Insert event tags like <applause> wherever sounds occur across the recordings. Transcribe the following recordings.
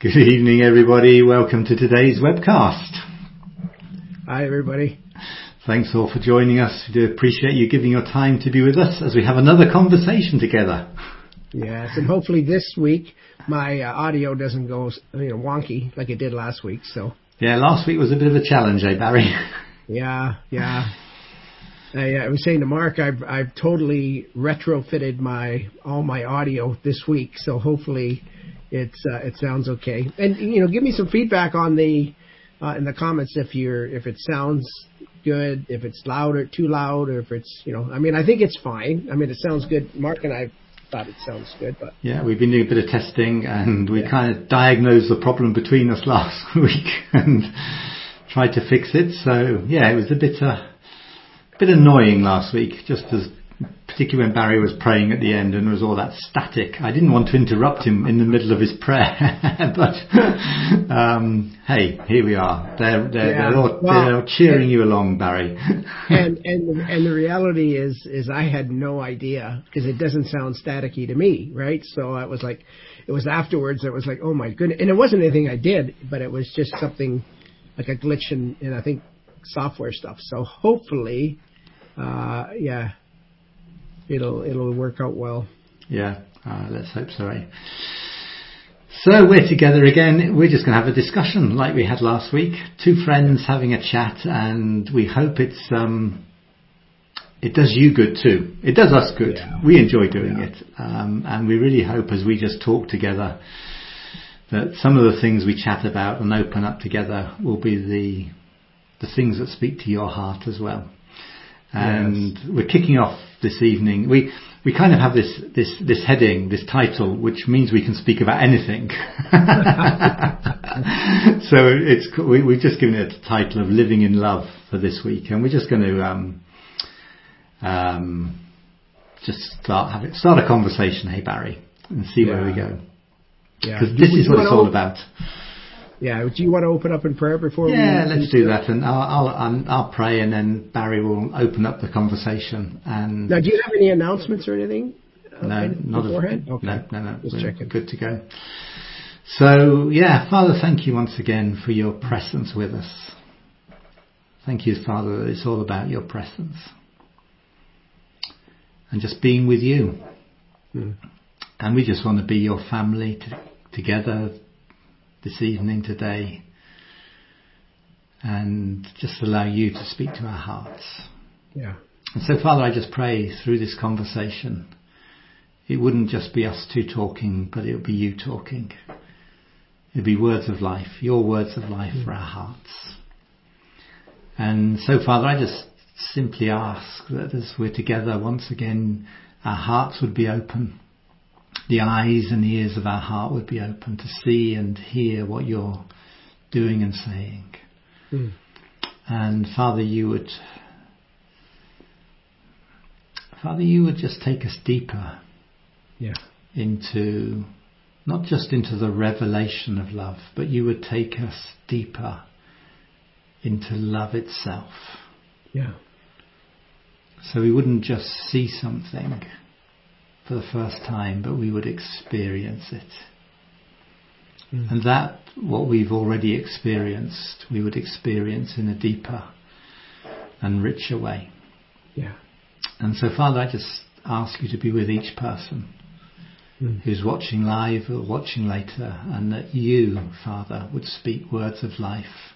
Good evening, everybody. Welcome to today's webcast. Hi, everybody. Thanks all for joining us. We do appreciate you giving your time to be with us as we have another conversation together. Yes, and hopefully this week my uh, audio doesn't go you know wonky like it did last week. So Yeah, last week was a bit of a challenge, eh, Barry? yeah, yeah. I, I was saying to Mark, I've I've totally retrofitted my all my audio this week, so hopefully it's uh, it sounds okay. And you know, give me some feedback on the uh, in the comments if you're if it sounds good, if it's loud or too loud, or if it's you know. I mean, I think it's fine. I mean, it sounds good. Mark and I thought it sounds good, but Yeah, we've been doing a bit of testing and we Yeah. kind of diagnosed the problem between us <laughs> last week and tried to fix it. So yeah, it was a bit uh, bit annoying last week, just as particularly when Barry was praying at the end and there was all that static. I didn't want to interrupt him in the middle of his prayer, <laughs> but um, hey, here we are. They're they're, Yeah. they're, all, Well, they're all cheering you along, Barry. <laughs> and and and the reality is is I had no idea because it doesn't sound staticky to me, right? So I was like, it was afterwards. It was like, oh my goodness, and it wasn't anything I did, but it was just something like a glitch in, in I think software stuff. So hopefully, uh, yeah, it'll it'll work out well. Yeah, uh, let's hope so. Eh? So we're together again. We're just going to have a discussion like we had last week. Two friends having a chat, and we hope it's um, it does you good too. It does us good. Yeah. We enjoy doing Yeah. it, um, and we really hope as we just talk together that some of the things we chat about and open up together will be the the things that speak to your heart as well. And we're kicking off this evening. We we kind of have this this this heading, this title, which means we can speak about anything. <laughs> so it's we, we've just given it a title of "Living in Love" for this week, and we're just going to um, um, just start have it, start a conversation. Hey Barry, and see where we Yeah. go Yeah, because this is what it's all about. Yeah, do you want to open up in prayer before? We Yeah, we let's do that, and I'll, I'll I'll I'll pray, and then Barry will open up the conversation. And Now, do you have any announcements or anything? uh, no, anything not beforehand. A, Okay. No, no, no. Just checking. Good to go. So yeah, Father, thank you once again for your presence with us. Thank you, Father, that it's all about your presence and just being with you. Hmm. And we just want to be your family to, together this evening, today, and just allow you to speak to our hearts. Yeah. And so, Father, I just pray through this conversation, it wouldn't just be us two talking, but it would be you talking. It'd be words of life, your words of life for our hearts. And so, Father, I just simply ask that as we're together once again, our hearts would be open. The eyes and ears of our heart would be open to see and hear what you're doing and saying. Hmm. And Father, you would Father, you would just take us deeper Yeah. into not just into the revelation of love, but you would take us deeper into love itself. Yeah. So we wouldn't just see something for the first time, but we would experience it. Mm. And that, what we've already experienced, we would experience in a deeper and richer way. Yeah. And so, Father, I just ask you to be with each person Mm. who's watching live or watching later, and that you, Father, would speak words of life,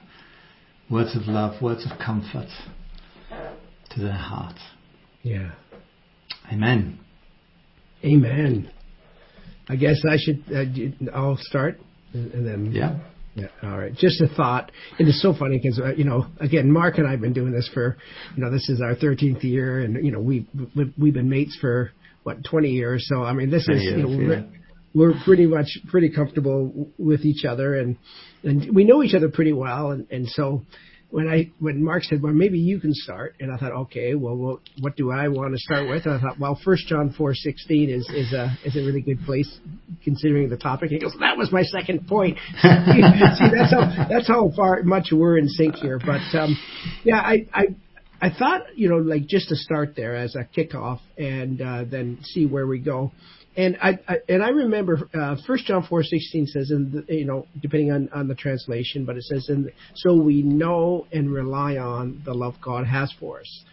words of love, words of comfort to their heart. Yeah. Amen. Amen. I guess I should. Uh, I'll start, and, and then. Yeah. Yeah. All right. Just a thought. It is so funny because uh, you know, again, Mark and I have been doing this for, you know, this is our 13th year, and you know, we we've, we've been mates for what 20 years. So I mean, this 20 is you know, we're, we're pretty much pretty comfortable w- with each other, and and we know each other pretty well, and and so. When I when Mark said, "Well, maybe you can start," and I thought, "Okay, well, what, what do I want to start with?" And I thought, "Well, First John four sixteen is is a is a really good place considering the topic." And he goes, "That was my second point." <laughs> See, that's how that's how far much we're in sync here. But um, yeah, I I I thought you know like just to start there as a kickoff and uh, then see where we go and I, I and I remember uh, First John four sixteen says, and you know, depending on on the translation, but it says, and so we know and rely on the love God has for us.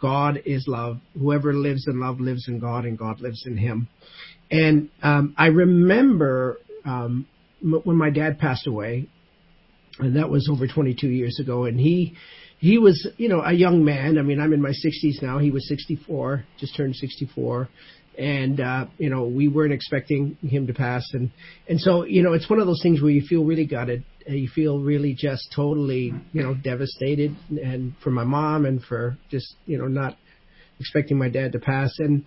God is love. Whoever lives in love lives in God, and God lives in him. And um, I remember um, when my dad passed away, and that was over 22 years ago, and he he was you know a young man. I mean, I'm in my 60s now. He was 64, just turned 64, and uh, you know we weren't expecting him to pass, and and so you know it's one of those things where you feel really gutted, you feel really just totally you know devastated, and for my mom and for just you know not expecting my dad to pass, and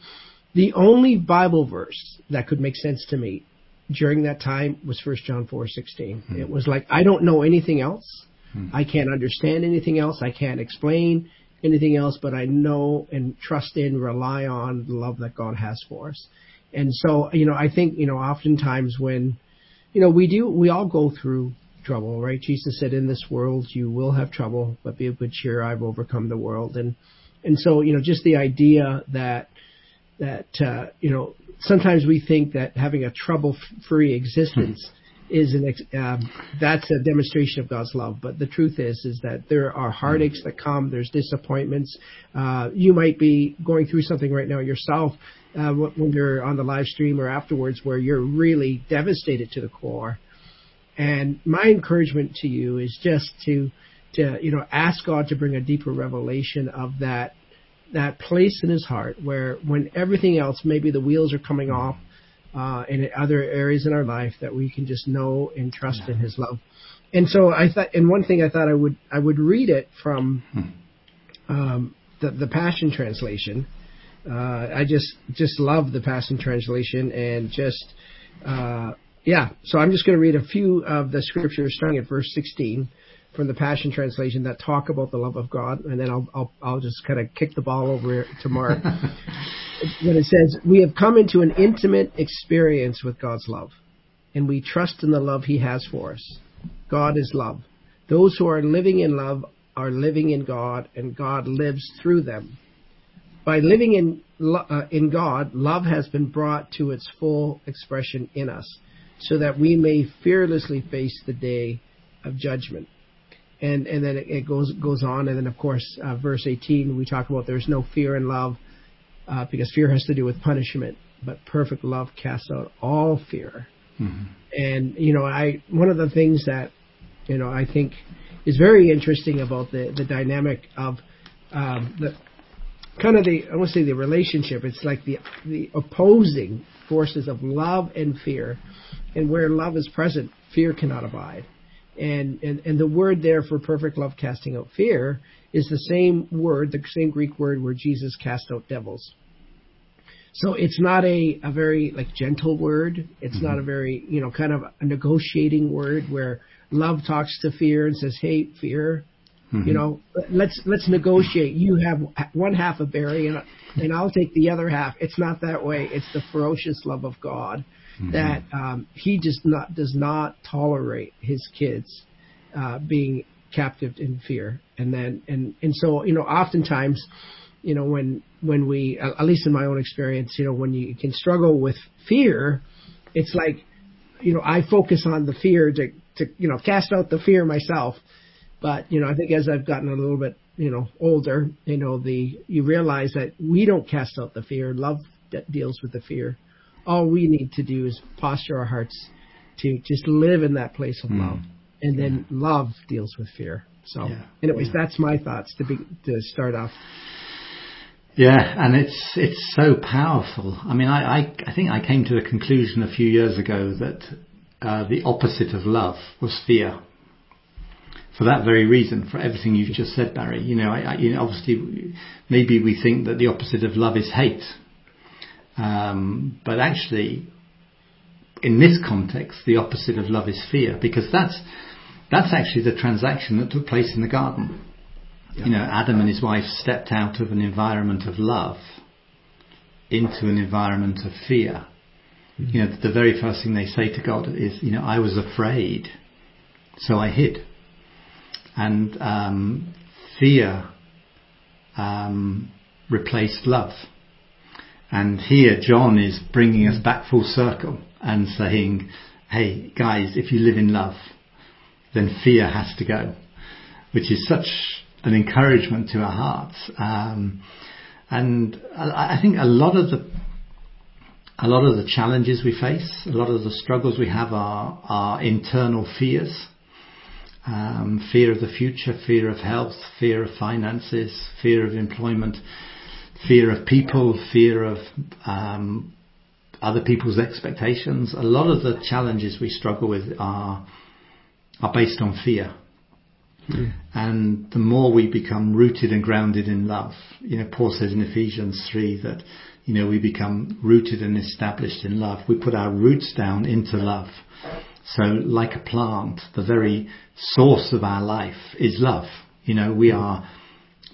the only Bible verse that could make sense to me during that time was First John four sixteen. Hmm. It was like I don't know anything else. Hmm. I can't understand anything else. I can't explain anything else, but I know and trust in, rely on the love that God has for us. And so, you know, I think, you know, oftentimes when, you know, we do, we all go through trouble, right? Jesus said, in this world you will have trouble, but be of good cheer, I've overcome the world. And, and so, you know, just the idea that, that, uh, you know, sometimes we think that having a trouble free existence is an um, that's a demonstration of God's love. But the truth is, is that there are heartaches that come. There's disappointments. Uh, you might be going through something right now yourself uh, when you're on the live stream or afterwards, where you're really devastated to the core. And my encouragement to you is just to to you know ask God to bring a deeper revelation of that that place in his heart where when everything else maybe the wheels are coming off uh, in other areas in our life that we can just know and trust yeah. in His love. And so I thought, and one thing I thought I would I would read it from hmm. um, the the Passion translation. Uh, I just just love the Passion translation and just uh, yeah. So I'm just going to read a few of the scriptures starting at verse 16 from the Passion Translation that talk about the love of God, and then I'll I'll, I'll just kind of kick the ball over to Mark. <laughs> when it says, "We have come into an intimate experience with God's love, and we trust in the love He has for us. God is love. Those who are living in love are living in God, and God lives through them. By living in uh, in God, love has been brought to its full expression in us, so that we may fearlessly face the day of judgment." and and then it, goes goes on, and then of course, uh, verse 18, we talk about there's no fear in love, uh, because fear has to do with punishment, but perfect love casts out all fear. Mm-hmm. And you know, I one of the things that you know I think is very interesting about the the dynamic of um, the kind of the I want to say the relationship. It's like the the opposing forces of love and fear, and where love is present, fear cannot abide. And, and, and the word there for perfect love casting out fear is the same word, the same Greek word where Jesus cast out devils. So it's not a, a very like gentle word. It's mm-hmm. not a very, you know, kind of a negotiating word where love talks to fear and says, Hey, fear, mm-hmm. you know, let's, let's negotiate. You have one half of Barry and, and I'll take the other half. It's not that way. It's the ferocious love of God mm-hmm. that um, he just not does not tolerate his kids uh, being captive in fear, and then and and so you know oftentimes you know when when we at least in my own experience you know when you can struggle with fear it's like you know I focus on the fear to to you know cast out the fear myself. But you know I think as I've gotten a little bit you know older you know the you realize that we don't cast out the fear. Love deals with the fear. All we need to do is posture our hearts to just live in that place of mm. And then yeah. love deals with fear. So, yeah. anyways, yeah. that's my thoughts to be to start off. Yeah, and it's it's so powerful. I mean, I I, I think I came to the conclusion a few years ago that uh, the opposite of love was fear. For that very reason, for everything you've just said, Barry. You know, I, I, you know, obviously, maybe we think that the opposite of love is hate, um, but actually, in this context, the opposite of love is fear, because that's that's actually the transaction that took place in the garden. Yeah. You know, Adam and his wife stepped out of an environment of love into an environment of fear. Mm-hmm. You know, the very first thing they say to God is, you know, I was afraid, so I hid. And um, fear um, replaced love. And here John is bringing us back full circle and saying, hey guys, if you live in love, then fear has to go, which is such an encouragement to our hearts. Um, and I, I think a lot of the a lot of the challenges we face, a lot of the struggles we have are, are internal fears. Um, fear of the future, fear of health, fear of finances, fear of employment, fear of people, fear of um, other people's expectations. A lot of the challenges we struggle with are are based on fear. Mm. And the more we become rooted and grounded in love, you know, Paul says in Ephesians 3 that, you know, we become rooted and established in love. We put our roots down into love. So like a plant, the very source of our life is love. You know, we are,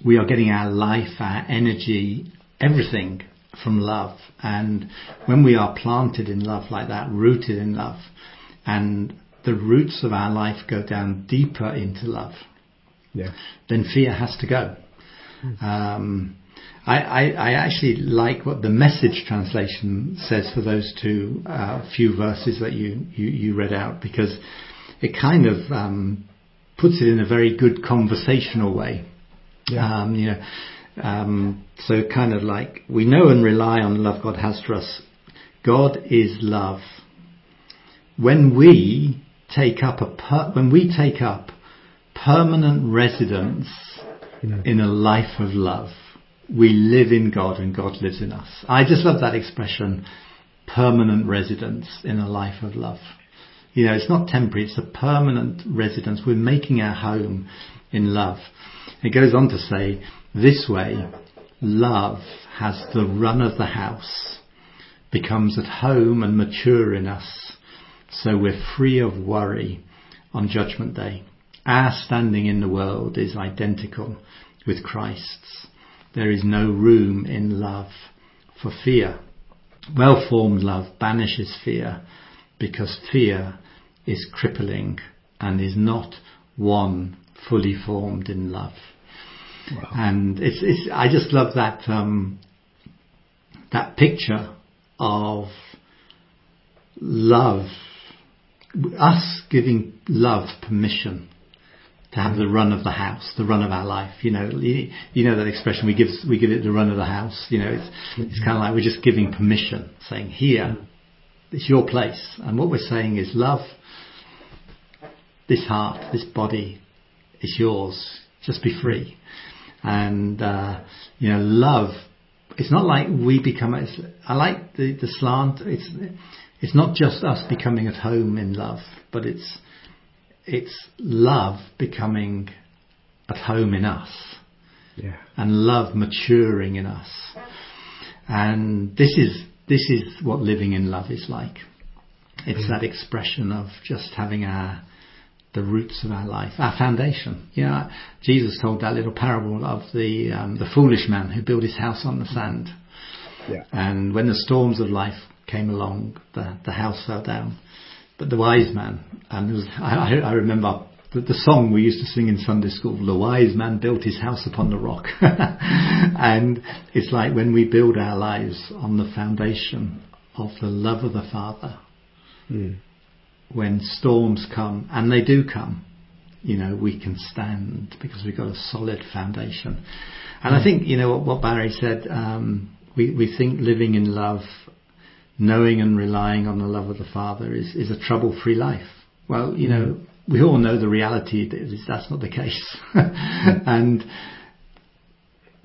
we are getting our life, our energy, everything from love. And when we are planted in love like that, rooted in love, and the roots of our life go down deeper into love, yeah. then fear has to go. Mm. Um, I, I, I, actually like what the message translation says for those two uh, few verses that you, you, you, read out because it kind of um, puts it in a very good conversational way. Yeah. Um, you know, um, so kind of like we know and rely on the love God has for us. God is love. When we take up a per- when we take up permanent residence in a life of love, we live in God and God lives in us. I just love that expression, permanent residence in a life of love. You know, it's not temporary, it's a permanent residence. We're making our home in love. It goes on to say, this way, love has the run of the house, becomes at home and mature in us, so we're free of worry on Judgment Day. Our standing in the world is identical with Christ's. There is no room in love for fear. Well formed love banishes fear because fear is crippling and is not one fully formed in love. Wow. And it's, it's, I just love that, um, that picture of love, us giving love permission to have the run of the house, the run of our life. You know, you, know that expression. We give we give it the run of the house. You know, it's it's kind of like we're just giving permission, saying here, it's your place. And what we're saying is, love, this heart, this body, is yours. Just be free. And uh, you know, love. It's not like we become. I like the the slant. It's it's not just us becoming at home in love, but it's it's love becoming at home in us. Yeah. And love maturing in us. And this is this is what living in love is like. It's mm. that expression of just having our the roots of our life, our foundation. You know, Jesus told that little parable of the um, the foolish man who built his house on the sand. Yeah. And when the storms of life came along, the the house fell down. But the wise man, and was, I, I remember the, the, song we used to sing in Sunday school, the wise man built his house upon the rock. <laughs> and it's like when we build our lives on the foundation of the love of the Father, mm. when storms come, and they do come, you know, we can stand because we've got a solid foundation. And mm. I think, you know, what, what Barry said, um, we, we think living in love knowing and relying on the love of the Father is, is a trouble free life. Well, you know, we all know the reality is that's not the case. <laughs> and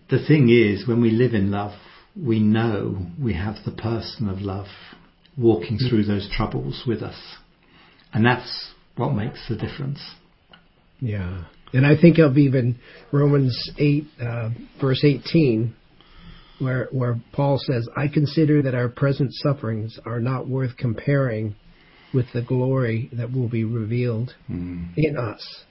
the thing is, when we live in love, we know we have the person of love walking through those troubles with us. And that's what makes the difference. Yeah. And I think of even Romans 8, uh, verse 18, where where Paul says, "I consider that our present sufferings are not worth comparing with the glory that will be revealed mm. in us."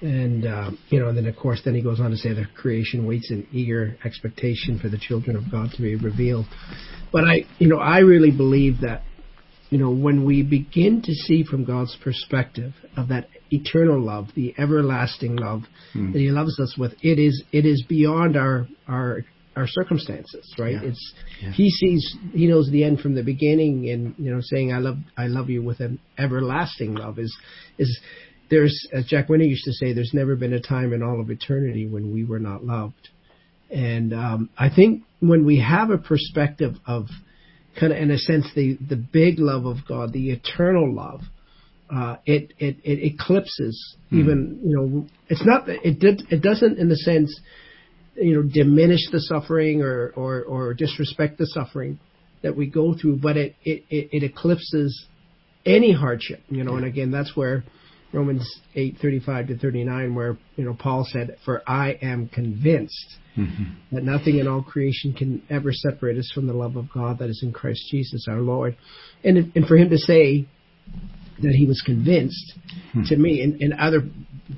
And uh, you know, and then of course, then he goes on to say, "The creation waits in eager expectation for the children of God to be revealed." But I, you know, I really believe that, you know, when we begin to see from God's perspective of that eternal love, the everlasting love mm. that He loves us with, it is it is beyond our our our circumstances, right? Yeah. It's Yeah. he sees he knows the end from the beginning, and you know, saying I love I love you with an everlasting love is is there's as Jack Winter used to say, there's never been a time in all of eternity when we were not loved, and um, I think when we have a perspective of kind of in a sense the the big love of God, the eternal love. Uh, it, it it eclipses even you know it's not that it did it doesn't in the sense you know diminish the suffering or or, or disrespect the suffering that we go through, but it it, it, eclipses any hardship. You know, and again that's where Romans eight thirty five to thirty nine, where you know Paul said, "For I am convinced." Mm-hmm. that nothing in all creation can ever separate us from the love of God that is in Christ Jesus our Lord. And, and for him to say that he was convinced, to me, and, and other,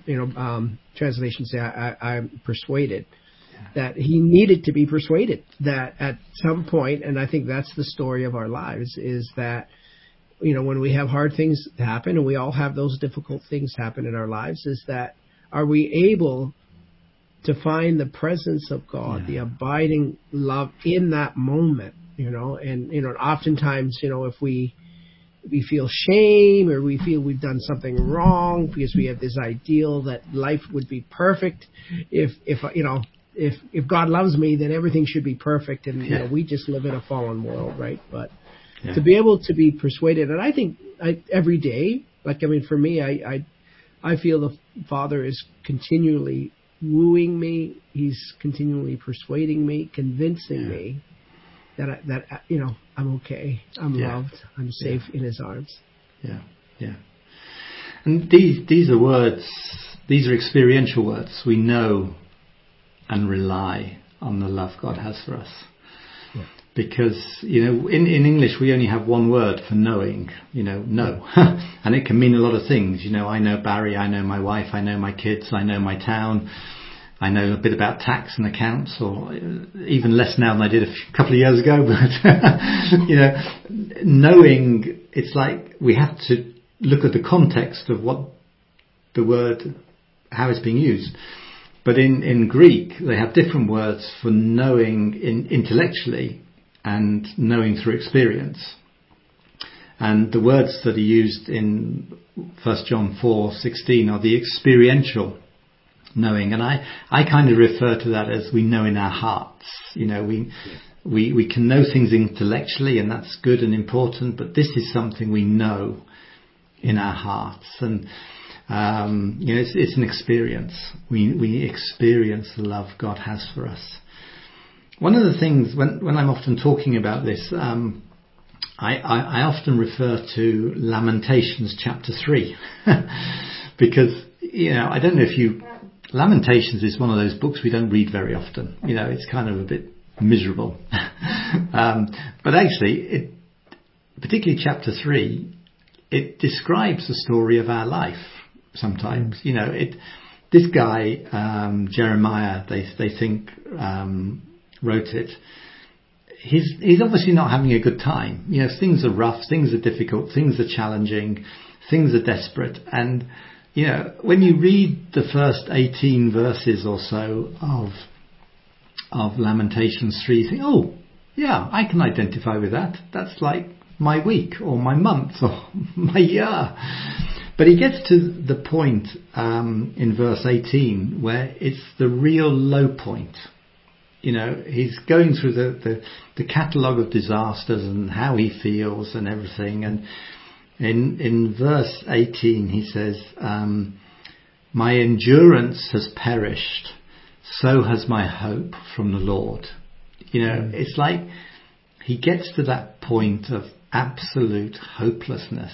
you know, um, translations say I, I, I'm persuaded that he needed to be persuaded that at some point, and I think that's the story of our lives, is that you know when we have hard things happen, and we all have those difficult things happen in our lives, is that are we able to find the presence of God, Yeah. the abiding love in that moment, you know, and you know, oftentimes, you know, if we we feel shame or we feel we've done something wrong because we have this ideal that life would be perfect if if you know if if God loves me then everything should be perfect and you know we just live in a fallen world right but Yeah. to be able to be persuaded and I think I, every day like I mean for me I I I feel the Father is continually wooing me he's continually persuading me convincing Yeah. me that I, that you know I'm okay I'm Yeah. loved I'm safe in his arms Yeah, yeah. And these these are words. These are experiential words. We know and rely on the love God has for us. Yeah. Because you know, in in English we only have one word for knowing. You know, know, <laughs> and it can mean a lot of things. You know, I know Barry. I know my wife. I know my kids. I know my town. I know a bit about tax and accounts, or uh, even less now than I did a few- couple of years ago. <laughs> But you know, knowing it's like we have to look at the context of what the word, how it's being used. But in, in Greek, they have different words for knowing in, intellectually and knowing through experience. And the words that are used in 1 John 4:16 are the experiential knowing, and I, I kind of refer to that as we know in our hearts. You know, we we we can know things intellectually, and that's good and important, but this is something we know in our hearts, and um, you know, it's, it's an experience. We we experience the love God has for us. One of the things when when I'm often talking about this. Um, I, I, I often refer to Lamentations chapter 3 <laughs> because, you know, I don't know if you, Lamentations is one of those books we don't read very often. You know, it's kind of a bit miserable. <laughs> um, but actually, it, particularly chapter 3, it describes the story of our life sometimes. You know, it, this guy, um, Jeremiah, they, they think, um, wrote it he's he's obviously not having a good time. You know, things are rough, things are difficult, things are challenging, things are desperate, and you know, when you read the first eighteen verses or so of of Lamentations three, you think, oh, yeah, I can identify with that. That's like my week or my month or <laughs> my year. But he gets to the point um, in verse 18 where it's the real low point you know, he's going through the, the, the catalogue of disasters and how he feels and everything. And in, in verse 18, he says, um, My endurance has perished, so has my hope from the Lord. You know, Mm. it's like he gets to that point of absolute hopelessness.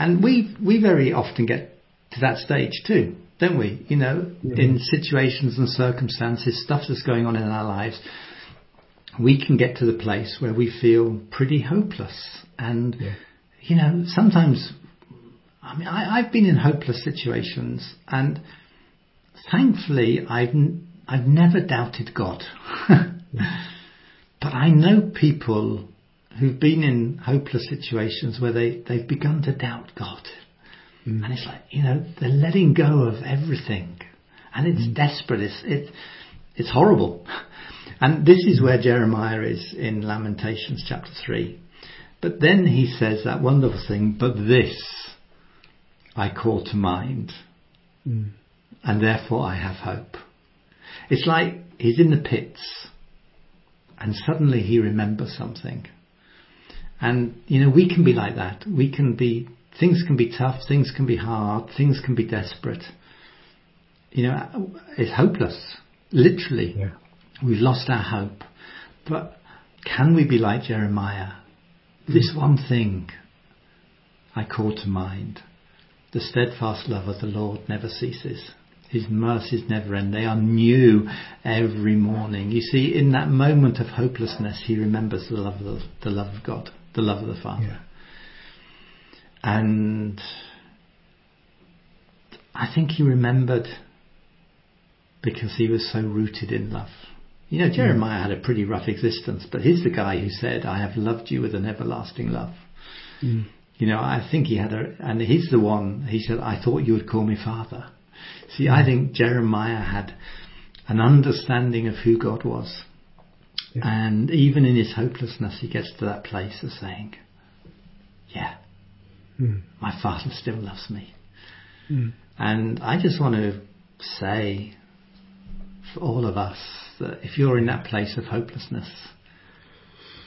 And we, we very often get to that stage too, don't we? You know, Mhm. in situations and circumstances, stuff that's going on in our lives, we can get to the place where we feel pretty hopeless. And, Yeah. you know, sometimes, I mean, I, I've been in hopeless situations and thankfully I've, n- I've never doubted God. <laughs> but I know people who've been in hopeless situations where they, they've begun to doubt God. Mm. And it's like, you know, they're letting go of everything. And it's desperate. It's, it, it's horrible. And this is where Jeremiah is in Lamentations chapter 3. But then he says that wonderful thing, but this I call to mind, mm. and therefore I have hope. It's like he's in the pits, and suddenly he remembers something. And, you know, we can be like that. We can be, things can be tough, things can be hard, things can be desperate. You know, it's hopeless. Literally. Yeah. We've lost our hope. But can we be like Jeremiah? This mm. one thing I call to mind. The steadfast love of the Lord never ceases. His mercies never end. They are new every morning. You see, in that moment of hopelessness, he remembers the love of, the, the love of God, the love of the Father. Yeah. And I think he remembered because he was so rooted in love. You know, Jeremiah had a pretty rough existence, but he's the guy who said, I have loved you with an everlasting love. Mm. You know, I think he had a, and he's the one, he said, I thought you would call me father. See, I think Jeremiah had an understanding of who God was. Yeah. And even in his hopelessness, he gets to that place of saying, yeah, mm. my father still loves me. Mm. And I just want to say for all of us, that if you're in that place of hopelessness,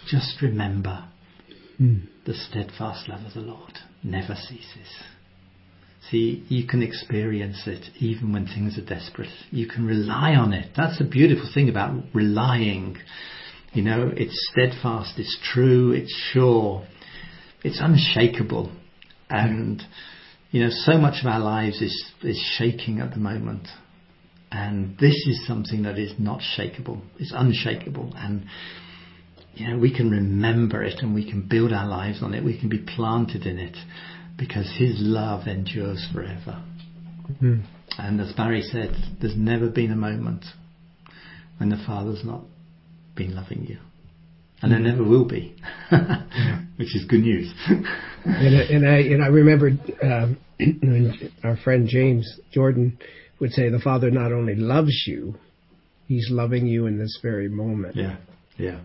just remember mm. the steadfast love of the Lord never ceases. See, you can experience it even when things are desperate. You can rely on it. That's the beautiful thing about relying. You know, it's steadfast, it's true, it's sure, it's unshakable. And, you know, so much of our lives is, is shaking at the moment. And this is something that is not shakable. It's unshakable. And, you know, we can remember it and we can build our lives on it. We can be planted in it because His love endures forever. Mm-hmm. And as Barry said, there's never been a moment when the Father's not been loving you. And there never will be, <laughs> which is good news. <laughs> and, and, I and I remember um, our friend James Jordan would say the Father not only loves you, He's loving you in this very moment. Yeah, yeah.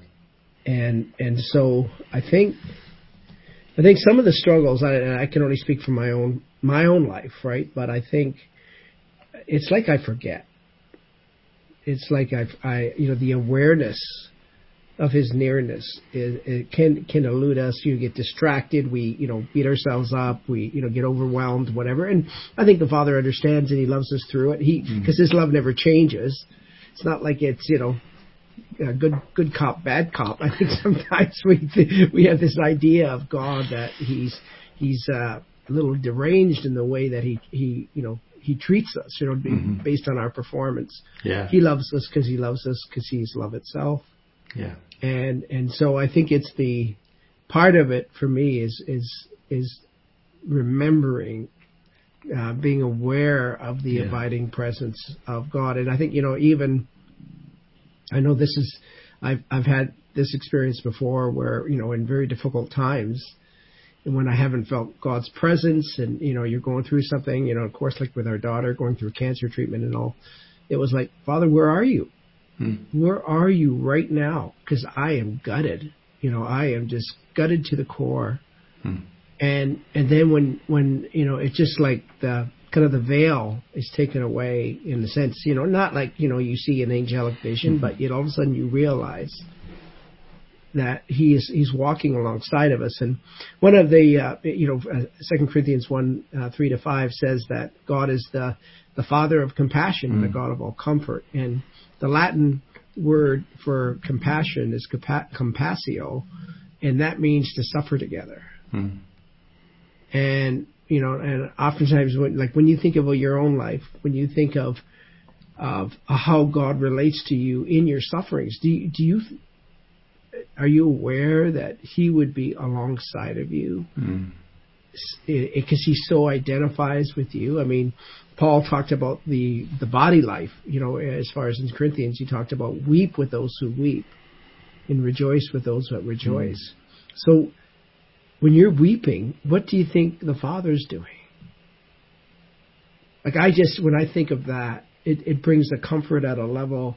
And and so I think I think some of the struggles I, I can only speak from my own my own life, right? But I think it's like I forget. It's like I, I you know, the awareness of his nearness it, it can can elude us. You get distracted. We you know beat ourselves up. We you know get overwhelmed. Whatever. And I think the Father understands and He loves us through it. He because mm-hmm. His love never changes. It's not like it's you know uh, good good cop bad cop. <laughs> I think sometimes we th- we have this idea of God that He's He's uh, a little deranged in the way that He He you know he treats us, you know, mm-hmm. based on our performance. Yeah. He loves us because he loves us because he's love itself. Yeah and and so I think it's the part of it for me is is is remembering uh, being aware of the yeah. abiding presence of God and I think you know even I know this is I've I've had this experience before where you know in very difficult times when I haven't felt God's presence and you know you're going through something you know of course like with our daughter going through cancer treatment and all it was like father where are you Hmm. Where are you right now? Because I am gutted. You know, I am just gutted to the core. Hmm. And and then when when you know it's just like the kind of the veil is taken away in the sense you know not like you know you see an angelic vision, hmm. but yet all of a sudden you realize that he is he's walking alongside of us. And one of the uh, you know uh, Second Corinthians one uh, three to five says that God is the the Father of compassion and the God of all comfort. And the Latin word for compassion is compassio, and that means to suffer together. Hmm. And you know, and oftentimes, when, like when you think of your own life, when you think of of how God relates to you in your sufferings, do you, do you are you aware that He would be alongside of you? Hmm because he so identifies with you. I mean, Paul talked about the the body life. You know, as far as in Corinthians, he talked about weep with those who weep, and rejoice with those that rejoice. Mm. So, when you're weeping, what do you think the Father's doing? Like I just when I think of that, it, it brings a comfort at a level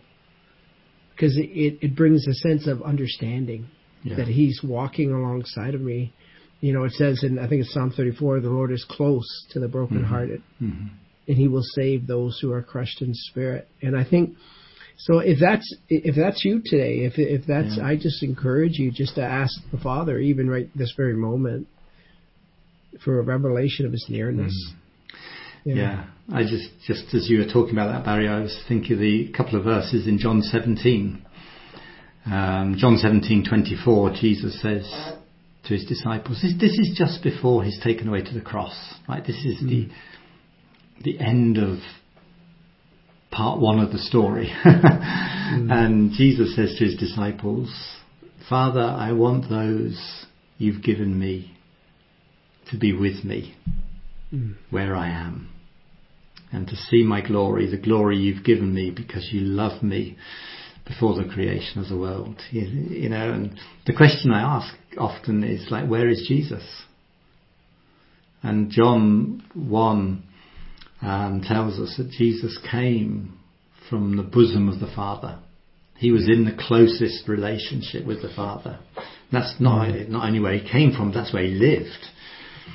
because it, it, brings a sense of understanding Yeah. that He's walking alongside of me. You know, it says in I think it's Psalm 34, the Lord is close to the brokenhearted, Mhm. and He will save those who are crushed in spirit. And I think so. If that's if that's you today, if if that's, Yeah. I just encourage you just to ask the Father, even right this very moment, for a revelation of His nearness. Yeah. I just, just as you were talking about that, Barry, I was thinking of the couple of verses in John 17. Um, John 17, 24, Jesus says to his disciples, this, this is just before he's taken away to the cross, right? This is the, mm. the end of part one of the story. <laughs> Mm. And Jesus says to his disciples, Father, I want those you've given me to be with me mm. where I am and to see my glory, the glory you've given me because you love me before the creation of the world. You, you know, and the question I ask often is like, where is Jesus? And John 1 um, tells us that Jesus came from the bosom of the Father. He was in the closest relationship with the Father. That's not, not only where he came from, that's where he lived.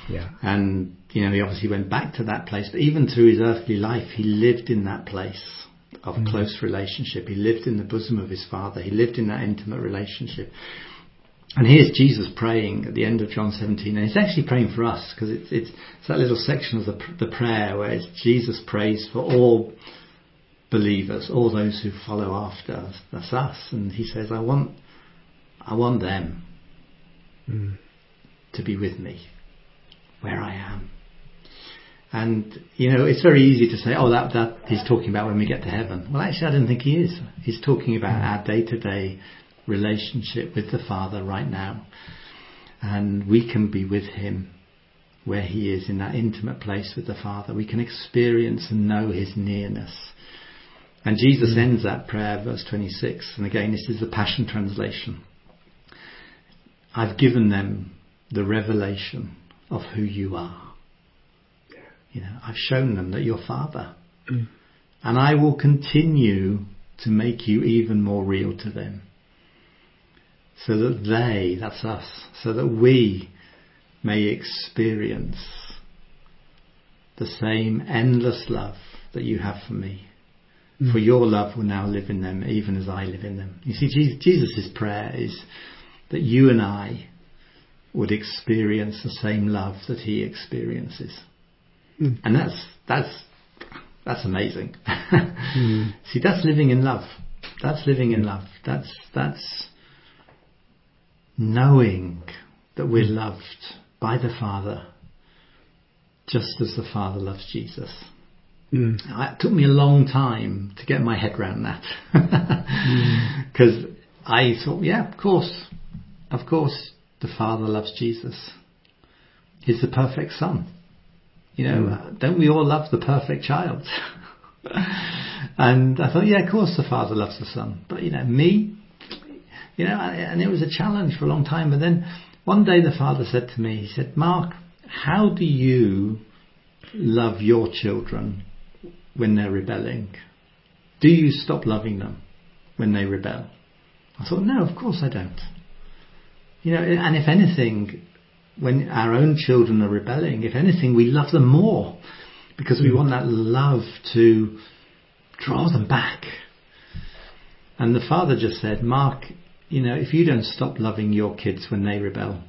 Yeah. And, you know, he obviously went back to that place, but even through his earthly life, he lived in that place of mm. close relationship. He lived in the bosom of his father. He lived in that intimate relationship. And here's Jesus praying at the end of John 17, and he's actually praying for us because it's, it's, it's that little section of the, the prayer where it's Jesus prays for all believers, all those who follow after us. That's us. And he says, I want, I want them mm. to be with me where I am. And you know, it's very easy to say, "Oh, that that he's talking about when we get to heaven." Well, actually, I don't think he is. He's talking about our day-to-day relationship with the Father right now, and we can be with Him where He is in that intimate place with the Father. We can experience and know His nearness. And Jesus mm. ends that prayer, verse 26, and again, this is the Passion Translation. I've given them the revelation of who you are. You know, I've shown them that you're Father. Mm. And I will continue to make you even more real to them. So that they, that's us, so that we may experience the same endless love that you have for me. Mm. For your love will now live in them, even as I live in them. You see, Je- Jesus' prayer is that you and I would experience the same love that he experiences. Mm. And that's, that's, that's amazing. <laughs> See, that's living in love. That's living in love. That's, that's knowing that we're loved by the Father just as the Father loves Jesus. Mm. It took me a long time to get my head around that. <laughs> Because I thought, yeah, of course, of course, the Father loves Jesus. He's the perfect Son. You know, don't we all love the perfect child? <laughs> and I thought, yeah, of course the Father loves the Son. But, you know, me, you know, and it was a challenge for a long time. But then one day the Father said to me, he said, Mark, how do you love your children when they're rebelling? Do you stop loving them when they rebel? I thought, no, of course I don't. You know, and if anything, when our own children are rebelling, if anything, we love them more because we hmm. want that love to draw them back. And the father just said, Mark, you know, if you don't stop loving your kids when they rebel,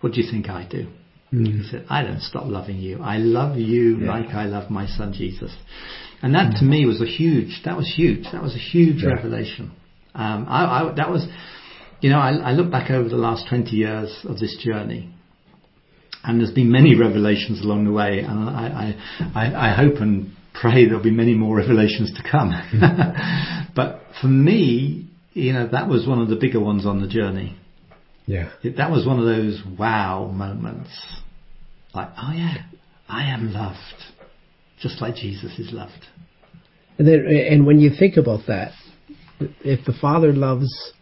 what do you think I do? Hmm. He said, I don't stop loving you. I love you Yeah. like I love my son Jesus. And that to hmm. me was a huge, that was huge. That was a huge Yeah. revelation. Um, I, I, that was, you know, I, I look back over the last 20 years of this journey and there's been many revelations along the way and I, I, I, hope and pray there'll be many more <laughs> revelations to come. <laughs> but for me, you know, that was one of the bigger ones on the journey. Yeah. It- that was one of those wow moments. Like, oh yeah, I am loved. Just like Jesus is loved. And then, and when you think about that, if the Father loves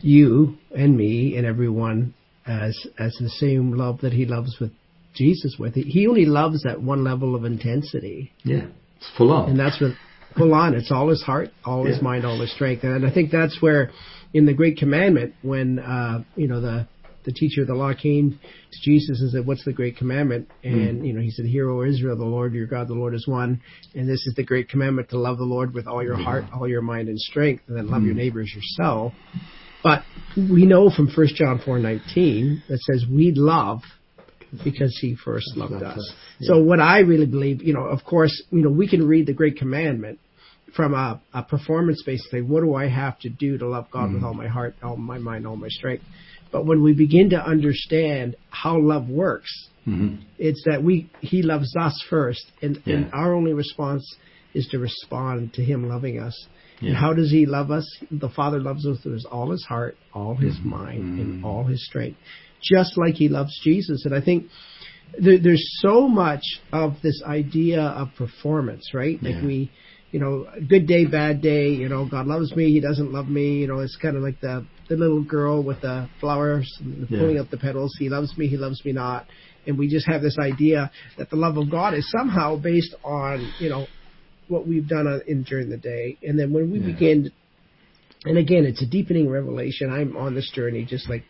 you and me and everyone as as the same love that He loves with Jesus with, He only loves at one level of intensity, Yeah. It's full on. and that's what full on. It's all his heart, all his mind, all his strength. And I think that's where, in the Great Commandment, when uh, you know the the teacher of the law came to Jesus and said, "What's the Great Commandment?" Hmm. And you know he said, "Hear, O Israel, the Lord your God, the Lord is one, and this is the Great Commandment to love the Lord with all your hmm. heart, all your mind, and strength, and then love your hmm. neighbor as yourself." But we know from 1 John 4:19 that says we love because he first loved us. us, So what I really believe, you know, of course, you know, we can read the Great Commandment from a, a performance-based thing. What do I have to do to love God with all my heart, all my mind, all my strength? But when we begin to understand how love works, Mhm. it's that we he loves us first, and, and our only response is to respond to him loving us. And how does he love us? The Father loves us with all his heart, all his mm-hmm. mind, and mm-hmm. all his strength, just like he loves Jesus. And I think there, there's so much of this idea of performance, right? Like Yeah. we, you know, good day, bad day. You know, God loves me, He doesn't love me. You know, it's kind of like the the little girl with the flowers and Yeah. pulling up the petals. He loves me, He loves me not. And we just have this idea that the love of God is somehow based on, you know, what we've done on, in during the day. And then when we Yeah. begin, and again, it's a deepening revelation. I'm on this journey, just like,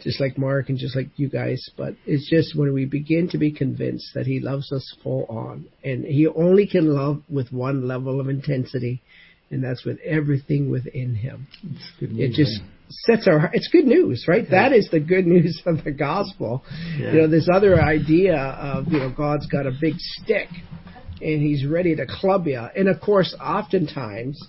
just like Mark and just like you guys. But it's just when we begin to be convinced that He loves us full on, and He only can love with one level of intensity, and that's with everything within Him. It's good It just sets our. It's good news, right? That is the good news of the gospel. Yeah. You know, this other idea of you know God's got a big stick, and He's ready to club you. And of course, oftentimes,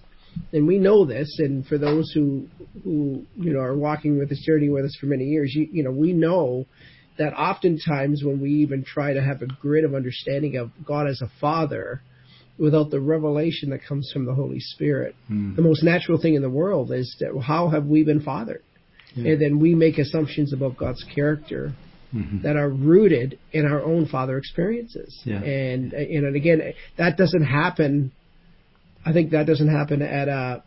and we know this, and for those who who you know are walking with this journey with us for many years, you you know we know that oftentimes when we even try to have a grid of understanding of God as a Father, without the revelation that comes from the Holy Spirit, Mm. the most natural thing in the world is that how have we been fathered? Yeah. And then we make assumptions about God's character Mhm. that are rooted in our own father experiences. Yeah. And and and again, that doesn't happen. I think that doesn't happen at a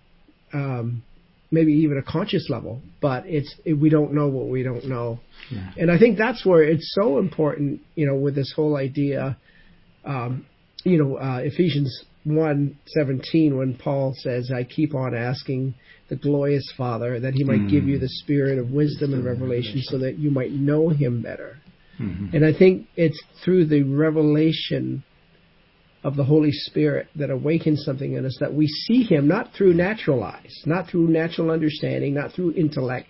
um, maybe even a conscious level, but it's it, we don't know what we don't know. Yeah. And I think that's where it's so important, you know, with this whole idea, um, you know, uh, Ephesians one seventeen, when Paul says, "I keep on asking the glorious Father that He might Mm. give you the spirit of wisdom and revelation, so that you might know Him better." Mhm. And I think it's through the revelation of the Holy Spirit that awakens something in us that we see Him not through natural eyes, not through natural understanding, not through intellect,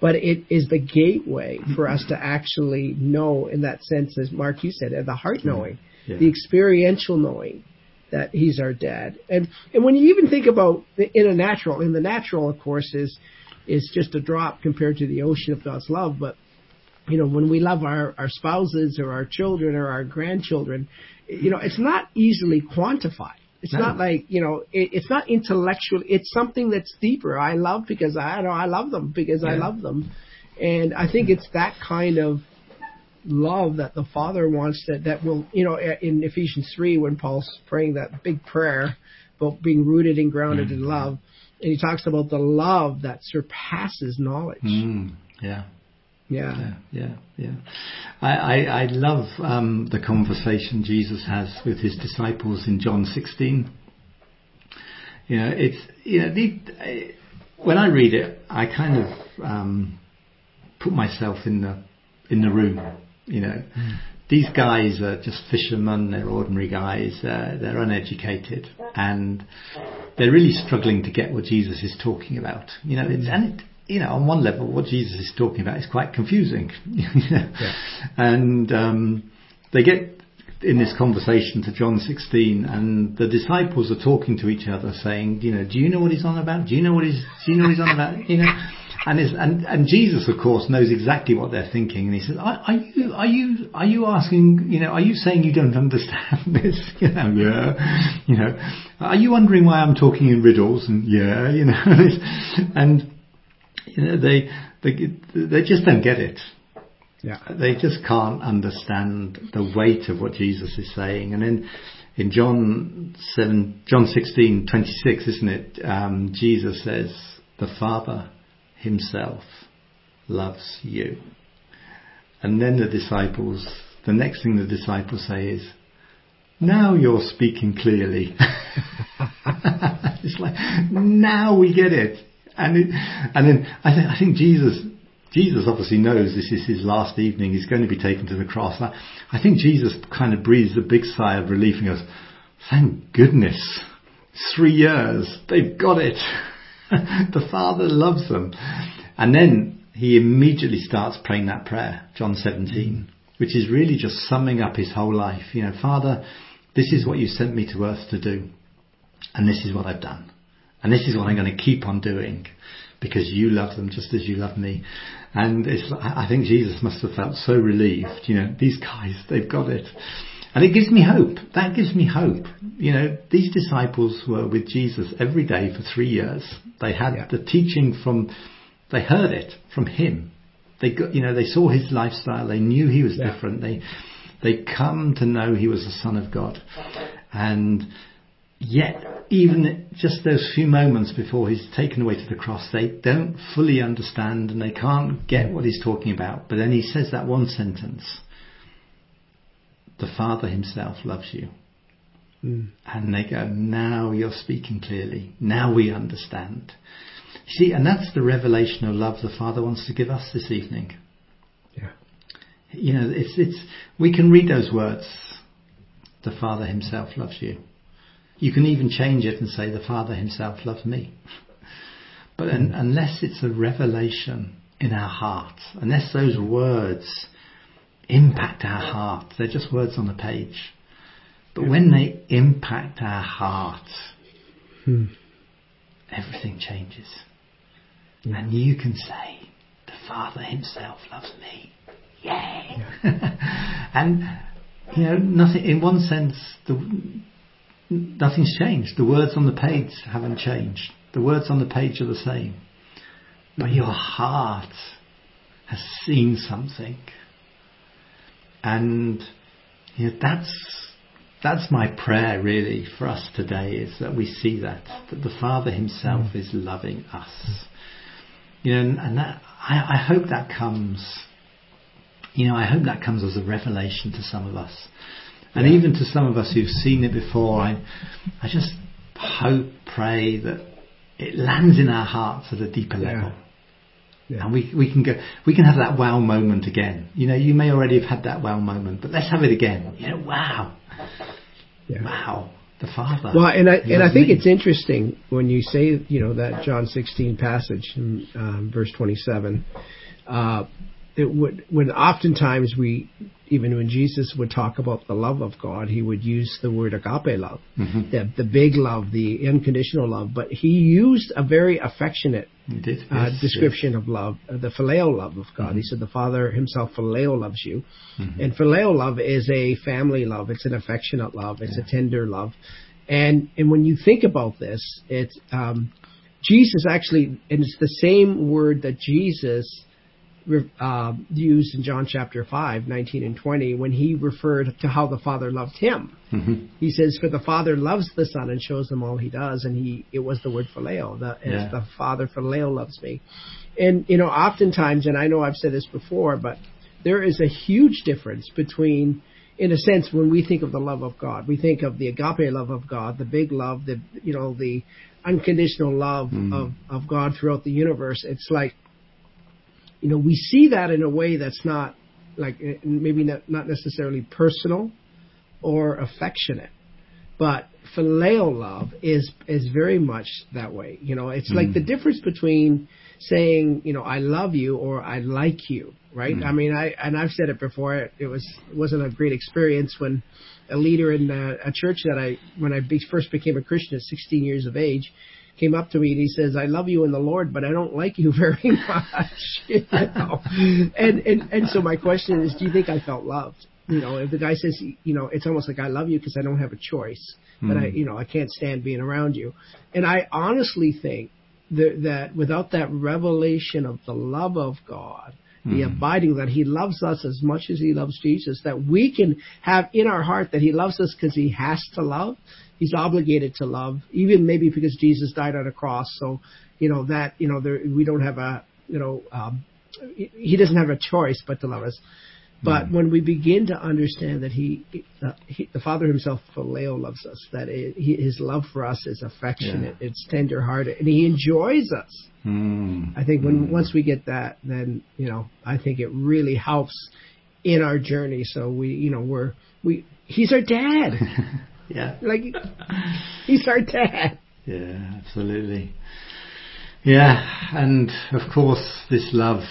but it is the gateway for us to actually know in that sense, as Mark you said, the heart knowing, Yeah. the experiential knowing that He's our dad. And and when you even think about the, in a natural, in the natural, of course, is is just a drop compared to the ocean of God's love, but you know, when we love our, our spouses or our children or our grandchildren, you know, it's not easily quantified. It's No. not like, you know, it, it's not intellectual. It's something that's deeper. I love because I know I love them because I love them. And I think it's that kind of love that the Father wants that, that will, you know, in Ephesians 3, when Paul's praying that big prayer about being rooted and grounded in love, and he talks about the love that surpasses knowledge. Mm. Yeah. Yeah. Yeah, yeah, yeah. I, I, I love um, the conversation Jesus has with his disciples in John 16. You know, it's you know, the, when I read it, I kind of um, put myself in the in the room. You know, these guys are just fishermen. They're ordinary guys. Uh, they're uneducated, and they're really struggling to get what Jesus is talking about. You know, it's, and it, you know, on one level, what Jesus is talking about is quite confusing. <laughs> know? And um, they get in this conversation to John 16, and the disciples are talking to each other, saying, you know, do you know what he's on about? Do you know what he's, do you know what he's on about? You know, and and and Jesus, of course, knows exactly what they're thinking, and he says, are, are you are you are you asking, you know, are you saying you don't understand <laughs> this? <laughs> You know, yeah, you know, are you wondering why I'm talking in riddles? And yeah, <laughs> you know, and you know they they they just don't get it Yeah. they just can't understand the weight of what Jesus is saying. And then in John seven, John sixteen twenty six, isn't it? Um, Jesus says, "The Father Himself loves you." And then the disciples, the next thing the disciples say is, now you're speaking clearly. <laughs> it's like, now we get it. And it, and then I think, I think Jesus, Jesus obviously knows this is his last evening. He's going to be taken to the cross. I, I think Jesus kind of breathes a big sigh of relief and goes, thank goodness. Three years. They've got it. <laughs> the Father loves them. And then he immediately starts praying that prayer, John 17, which is really just summing up his whole life. You know, Father, this is what you sent me to earth to do. And this is what I've done. And this is what I'm going to keep on doing because you love them just as you love me. And it's, I think Jesus must have felt so relieved. You know, these guys, they've got it. And it gives me hope. That gives me hope. You know, these disciples were with Jesus every day for three years. They had yeah. the teaching from, they heard it from him. They got, you know, they saw his lifestyle. They knew he was yeah. different. They, they come to know he was the son of God. And yet, even just those few moments before he's taken away to the cross, they don't fully understand and they can't get what he's talking about. But then he says that one sentence the Father himself loves you. Mm. And they go, now you're speaking clearly. Now we understand. See, and that's the revelation of love the Father wants to give us this evening. Yeah. You know, it's, it's, we can read those words. The Father himself loves you. You can even change it and say, the Father himself loves me. But mm. unless it's a revelation in our heart, unless those words impact our heart. They're just words on a page. But when they impact our heart, hmm. everything changes. Yeah. And you can say, the Father Himself loves me. Yay! Yeah. <laughs> and, you know, nothing, in one sense, the, nothing's changed. The words on the page haven't changed. The words on the page are the same. But your heart has seen something and you know, that's that's my prayer really for us today is that we see that that the Father Himself mm. is loving us. You know, and, that I, I hope that comes. You know, I hope that comes as a revelation to some of us, and yeah. even to some of us who've seen it before. I, I just hope, pray that it lands in our hearts at a deeper level. Yeah. Yeah. And we, we can go, we can have that wow moment again. You know, you may already have had that wow moment, but let's have it again. You know, wow. Yeah. Wow. The Father. Well, and I, and I think me. it's interesting when you say, you know, that John 16 passage in um, verse 27, uh, it would, when oftentimes we, even when Jesus would talk about the love of God, he would use the word agape love, mm-hmm. the, the big love, the unconditional love, but he used a very affectionate did, uh, yes, description yes. of love, uh, the phileo love of God. Mm-hmm. He said the Father himself phileo loves you. Mm-hmm. And phileo love is a family love. It's an affectionate love. It's yeah. a tender love. And, and when you think about this, it's, um, Jesus actually, and it's the same word that Jesus uh, used in John chapter 5, 19 and 20, when he referred to how the Father loved him. Mm-hmm. He says, For the Father loves the Son and shows them all he does. And he it was the word phileo. The, yeah. the Father phileo loves me. And, you know, oftentimes, and I know I've said this before, but there is a huge difference between, in a sense, when we think of the love of God, we think of the agape love of God, the big love, the, you know, the unconditional love mm. of, of God throughout the universe. It's like, you know, we see that in a way that's not like eh, maybe not, not necessarily personal or affectionate, but phileo love is is very much that way. You know, it's mm. like the difference between saying, you know, I love you or I like you, right? Mm. I mean, I and I've said it before. It was it wasn't a great experience when a leader in a, a church that I when I be, first became a Christian at 16 years of age came up to me and he says, "I love you in the Lord, but I don't like you <laughs> very much." <laughs> you know? and and and so my question is, do you think I felt loved? You know, if the guy says, you know, it's almost like I love you because I don't have a choice, mm. but I, hmm. you know, I can't stand being around you. And I honestly think that, that without that revelation of the love of God, the mm. abiding that he loves us as much as he loves Jesus, that we can have in our heart that he loves us because he has to love, he's obligated to love, even maybe because Jesus died on a cross. So, you know, that, you know, there, we don't have a, you know, um, he doesn't have a choice but to love us. But when we begin to understand that he, uh, he the Father himself, Phileo, loves us, that it, he, his love for us is affectionate, it's tender-hearted, and he enjoys us. Mm. I think when once we get that, then you know, I think it really helps in our journey. So we, you know, we're we he's our dad. <laughs> yeah. like he's our dad. Yeah, absolutely. Yeah, and of course, this love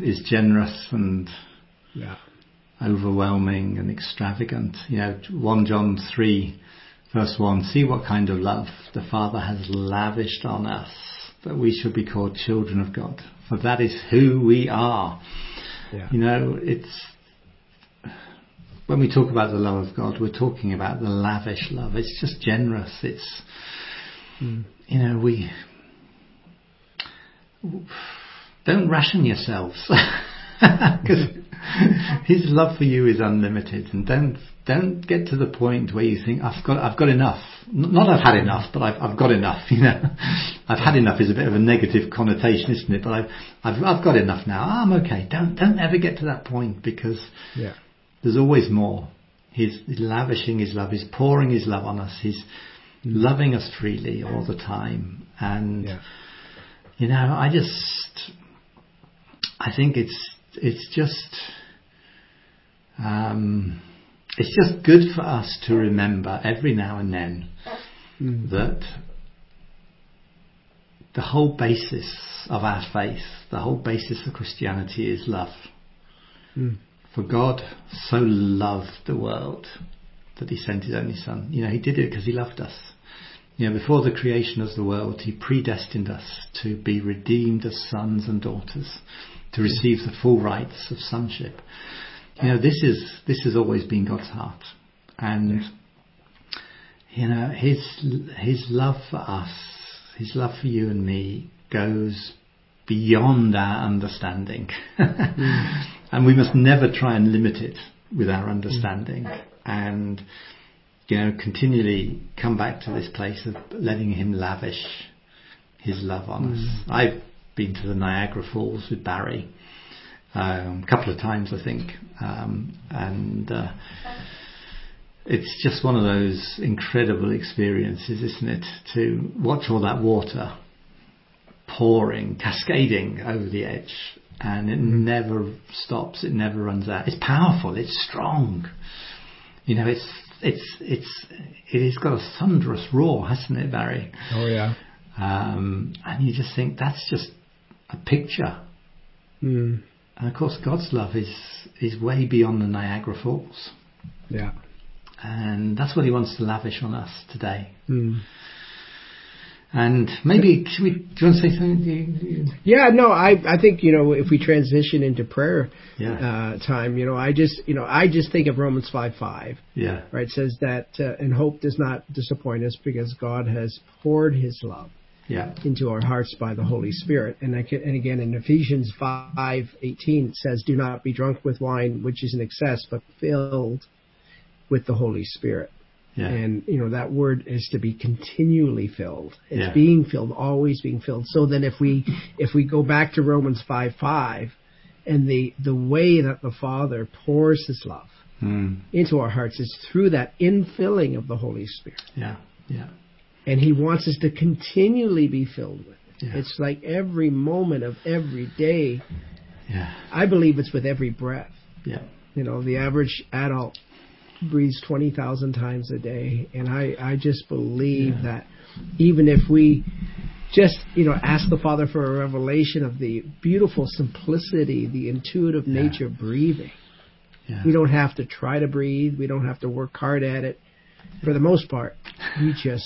is generous and Yeah. overwhelming and extravagant. You know, 1 John 3, verse 1 See what kind of love the Father has lavished on us, that we should be called children of God. For that is who we are. Yeah. You know, it's. When we talk about the love of God, we're talking about the lavish love. It's just generous. It's, Mm. you know, we. Don't ration yourselves. <laughs> Because his love for you is unlimited, and don't don't get to the point where you think I've got I've got enough. Not I've had enough, but I've I've got enough. <laughs> You know, I've had enough is a bit of a negative connotation, isn't it? But I've I've I've got enough now. I'm okay. Don't don't ever get to that point because Yeah. There's always more. He's lavishing his love. He's pouring his love on us. He's loving us freely all the time, and Yeah. you know, I just, I think it's it's just, um, it's just good for us to remember every now and then Mm. that the whole basis of our faith, the whole basis of Christianity is love. Mm. For God so loved the world that he sent his only son. You know, he did it because he loved us. You know, before the creation of the world, he predestined us to be redeemed as sons and daughters, to receive the full rights of sonship. You know, this is this has always been God's heart, and you know his his love for us, his love for you and me, goes beyond our understanding, <laughs> mm. And we must never try and limit it with our understanding, and you know continually come back to this place of letting Him lavish His love on us. I've been to the Niagara Falls with Barry um, a couple of times, I think, um, and. Uh, it's just one of those incredible experiences, isn't it? To watch all that water pouring, cascading over the edge, and it never stops. It never runs out. It's powerful. It's strong. You know, it's it's it's it has got a thunderous roar, hasn't it, Barry? Oh yeah. Um, and you just think that's just a picture. Mm. And of course, God's love is is way beyond the Niagara Falls, Yeah. and that's what He wants to lavish on us today. Mm. And maybe should we? Do you want to say something? Yeah, no, I I think you know if we transition into prayer Yeah, uh, time, you know, I just you know I just think of Romans five five, yeah, right? It says that uh, and hope does not disappoint us because God has poured His love yeah, into our hearts by the Holy Spirit. And I can, and again in Ephesians five eighteen it says, "Do not be drunk with wine, which is an excess, but filled with the Holy Spirit." Yeah, And you know that word is to be continually filled. It's Yeah. being filled, always being filled. So then, if we if we go back to Romans five five, and the the way that the Father pours His love mm, into our hearts is through that infilling of the Holy Spirit, yeah, yeah, and He wants us to continually be filled with it. Yeah. It's like every moment of every day. yeah, I believe it's with every breath. yeah, You know, the average adult breathes 20,000 times a day. And I, I just believe Yeah. that even if we just, you know, ask the Father for a revelation of the beautiful simplicity, the intuitive Yeah. nature of breathing, yeah. we don't have to try to breathe. We don't have to work hard at it. For the most part, we <laughs> just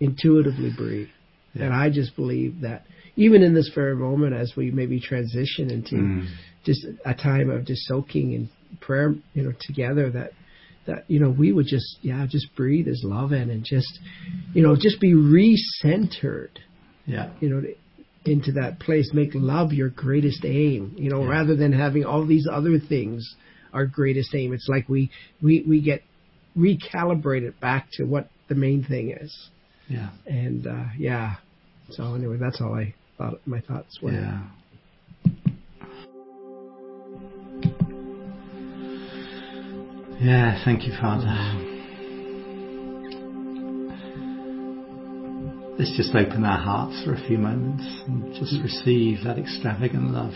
intuitively breathe. And I just believe that even in this very moment, as we maybe transition into Mm, just a time of just soaking in prayer, you know, together that that you know we would just yeah just breathe His love in and just you know just be recentered, yeah, you know, into that place. Make love your greatest aim, you know, Yeah. rather than having all these other things our greatest aim. It's like we we we get recalibrated back to what the main thing is, yeah, and uh, yeah. So anyway, that's all I thought. My thoughts were. yeah. Yeah, thank you, Father. Let's just open our hearts for a few moments and just receive that extravagant love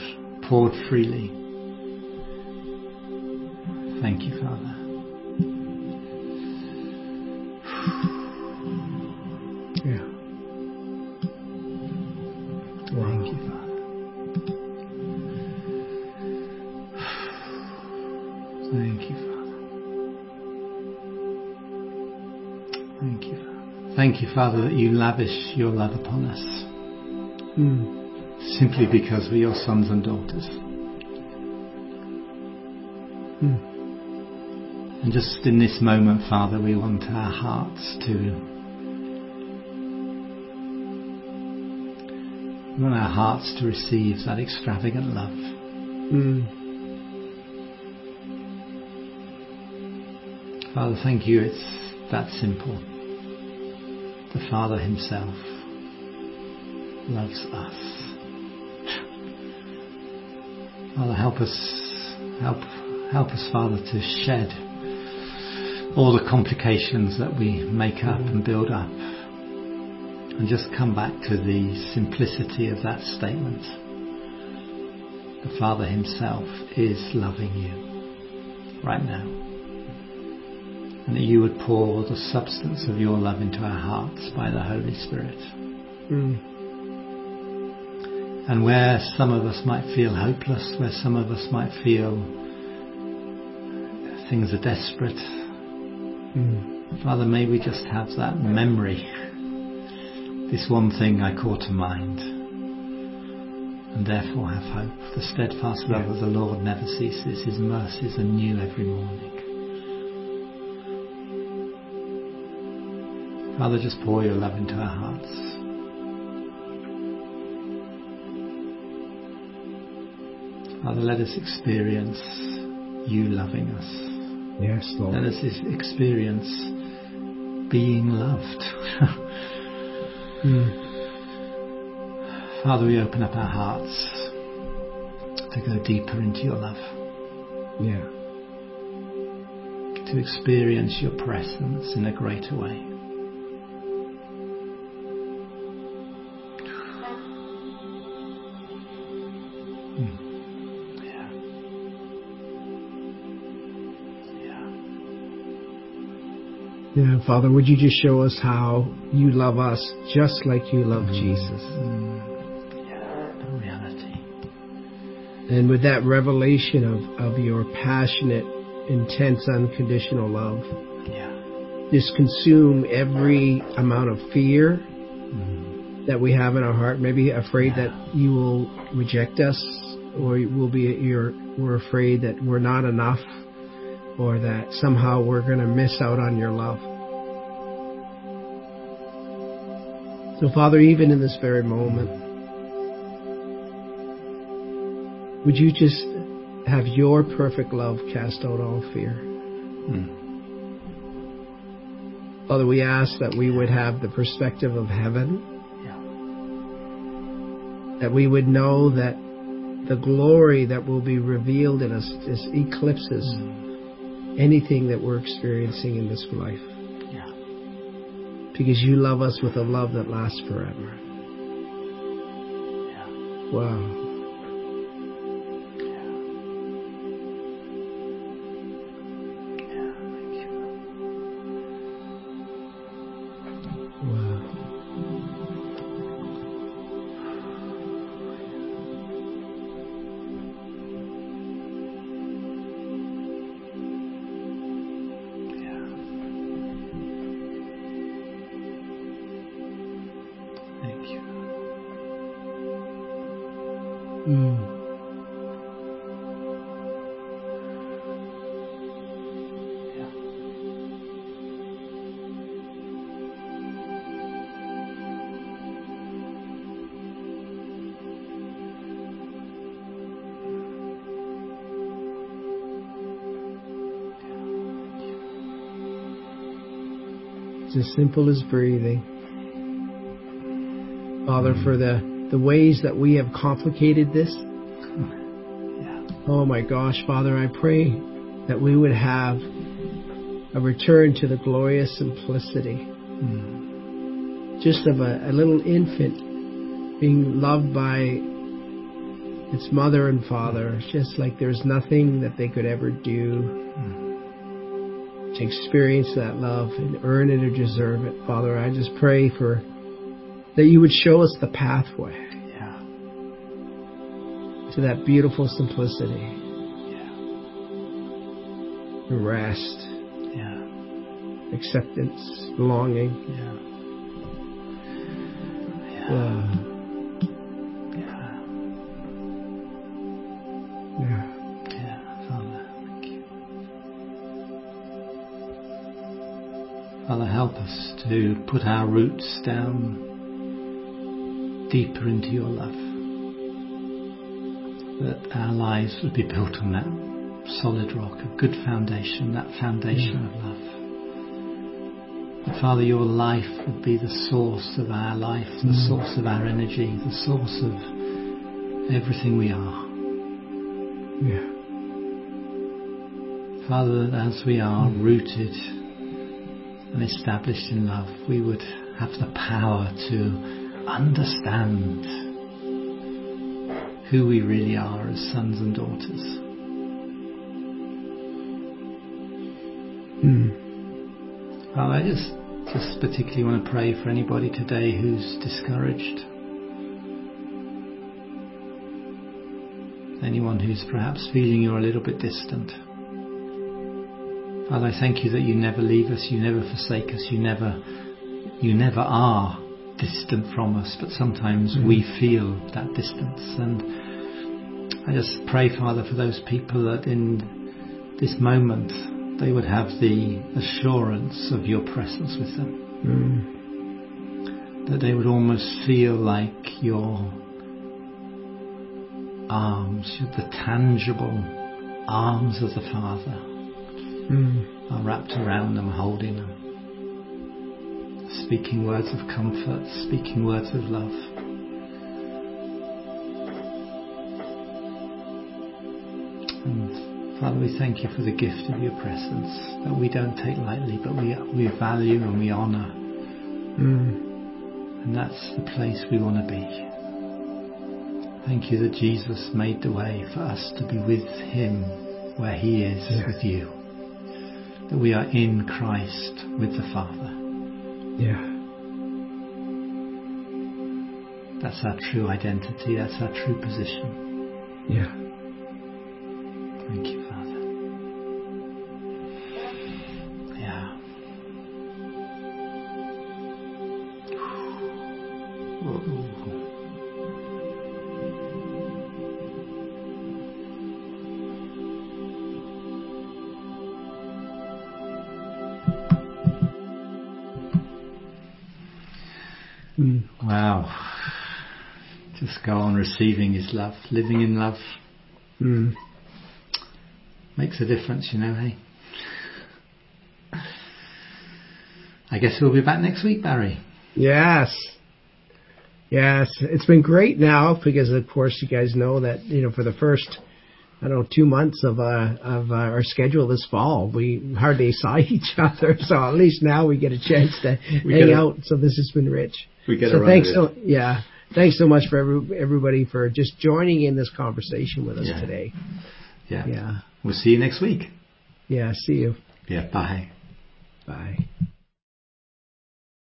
poured freely. Thank you, Father. Father. Thank you, Father, that you lavish your love upon us Mm. simply because we're your sons and daughters. Mm. And just in this moment, Father, we want our hearts to. We want our hearts to receive that extravagant love. Mm. Father, thank you. It's that simple. The Father Himself loves us. Father, help us, help, help us, Father, to shed all the complications that we make up and build up, and just come back to the simplicity of that statement. The Father Himself is loving you right now and that you would pour the substance of your love into our hearts by the Holy Spirit. Mm. And where some of us might feel hopeless, where some of us might feel things are desperate, Mm. Father, may we just have that memory. This one thing I call to mind, and therefore have hope. The steadfast love of the Lord never ceases, His mercies are new every morning. Father, just pour your love into our hearts. Father, let us experience you loving us. Yes, Lord. Let us experience being loved. <laughs> Mm. Father, we open up our hearts to go deeper into your love, Yeah. to experience your presence in a greater way. Father, would you just show us how you love us just like you love Jesus? Mm. Yeah. The reality. And with that revelation of, of your passionate, intense, unconditional love, Yeah. just consume every amount of fear Mm. that we have in our heart, maybe afraid that you will reject us, or we'll be you're, we're afraid that we're not enough, or that somehow we're going to miss out on your love. So, Father, even in this very moment, would you just have your perfect love cast out all fear? Mm. Father, we ask that we would have the perspective of heaven, Yeah. that we would know that the glory that will be revealed in us just eclipses Mm. anything that we're experiencing in this life. Because you love us with a love that lasts forever. Yeah. Wow. It's as simple as breathing. Father, for the, the ways that we have complicated this, oh my gosh, Father, I pray that we would have a return to the glorious simplicity, Mm. just of a, a little infant being loved by its mother and father, just like there's nothing that they could ever do to experience that love and earn it or deserve it. Father, I just pray for that you would show us the pathway Yeah. to that beautiful simplicity, Yeah. rest, Yeah. acceptance, belonging, Yeah. Yeah. love. Yeah. Father, help us to put our roots down deeper into your love. That our lives would be built on that solid rock, a good foundation, that foundation of love. But Father, your life would be the source of our life, the Mm. source of our energy, the source of everything we are. Yeah. Father, that as we are rooted and established in love, we would have the power to understand who we really are as sons and daughters. Mm. Father, I just, just particularly want to pray for anybody today who's discouraged. Anyone who's perhaps feeling you're a little bit distant. Father, I thank you that you never leave us, you never forsake us, you never, you never are distant from us, but sometimes we feel that distance. And I just pray, Father, for those people that in this moment they would have the assurance of your presence with them. Mm. That they would almost feel like your arms, the tangible arms of the Father Mm. are wrapped around them, holding them, speaking words of comfort, speaking words of love. And Father, we thank you for the gift of your presence that we don't take lightly, but we, we value and we honour. Mm. And that's the place we want to be. Thank you that Jesus made the way for us to be with him where he is Yeah. with you. That we are in Christ with the Father. Yeah. That's our true identity. That's our true position. Yeah. Receiving His love, living in love Mm. makes a difference, you know, hey? I guess we'll be back next week, Barry. Yes. Yes. It's been great now because of course you guys know that, you know, for the first I don't know, two months of uh of uh, our schedule this fall, we hardly <laughs> saw each other. So at least now we get a chance to hang a- out. So this has been rich. We get so thanks so yeah. Thanks so much for every, everybody for just joining in this conversation with us Yeah. today. Yeah. Yeah. We'll see you next week. Yeah. See you. Yeah. Bye. Bye.